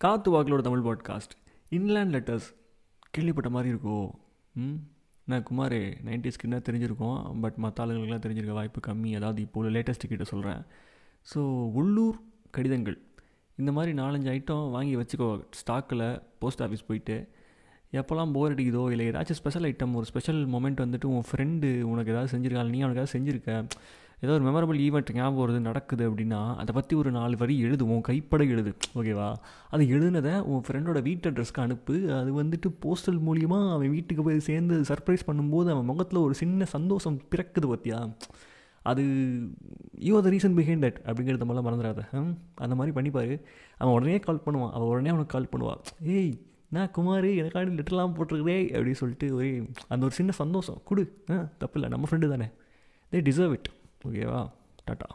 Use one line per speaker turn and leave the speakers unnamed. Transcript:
காத்து வாக்கிலோட Tamil podcast inland letters கேள்விப்பட்ட மாதிரி இருக்கோ? ம்? நான் குமார் நைன்டிஸ்க்கு என்ன தெரிஞ்சிருக்கோம் பட் மற்ற ஆளுங்களுக்குலாம் தெரிஞ்சிருக்க வாய்ப்பு கம்மி. அதாவது இப்போ உள்ள லேட்டஸ்ட்டு கிட்ட சொல்கிறேன் ஸோ உள்ளூர் கடிதங்கள். இந்த மாதிரி நாலஞ்சு ஐட்டம் வாங்கி வச்சுக்கோ. ஸ்டாக்கில் போஸ்ட் ஆஃபீஸ் போயிட்டு எப்போல்லாம் போர் அடிக்குதோ இல்லை ஏதாச்சும் ஸ்பெஷல் ஐட்டம் ஒரு ஸ்பெஷல் மொமெண்ட் வந்துட்டு உன் ஃப்ரெண்டு உனக்கு ஏதாவது செஞ்சுருக்காள் நீ அவனுக்கு ஏதாவது செஞ்சுருக்க ஏதோ ஒரு மெமரபிள் ஈவெண்ட் ஞாபகம் வருது நடக்குது அப்படின்னா அதை பற்றி ஒரு நாலு வரி எழுது உன் கைப்பட எழுது. ஓகேவா அது எழுதுனதை உன் ஃப்ரெண்டோட வீட்டு அட்ரஸ்க்கு அனுப்பு. அது வந்துட்டு போஸ்டல் மூலியமாக அவன் வீட்டுக்கு போய் சேர்ந்து சர்ப்ரைஸ் பண்ணும்போது அவன் முகத்தில் ஒரு சின்ன சந்தோஷம் பிறக்குது பார்த்தியா அது you the reason behind that அப்படிங்கிறத மாதிரிலாம் மறந்துடாத. ஹம்? அந்த மாதிரி பண்ணிப்பார். அவன் உடனே கால் பண்ணுவான். அவள் உடனே அவனுக்கு கால் பண்ணுவான் ஏய் நான் குமார் எனக்காண்டி லெட்டர்லாம் போட்டிருக்கிறே அப்படின்னு சொல்லிட்டு ஒரே அந்த ஒரு சின்ன சந்தோஷம். கொடு. ஆ தப்பு இல்லை நம்ம ஃப்ரெண்டு தானே. தே டிசர்வ் இட் ஓகேவா டாட்டா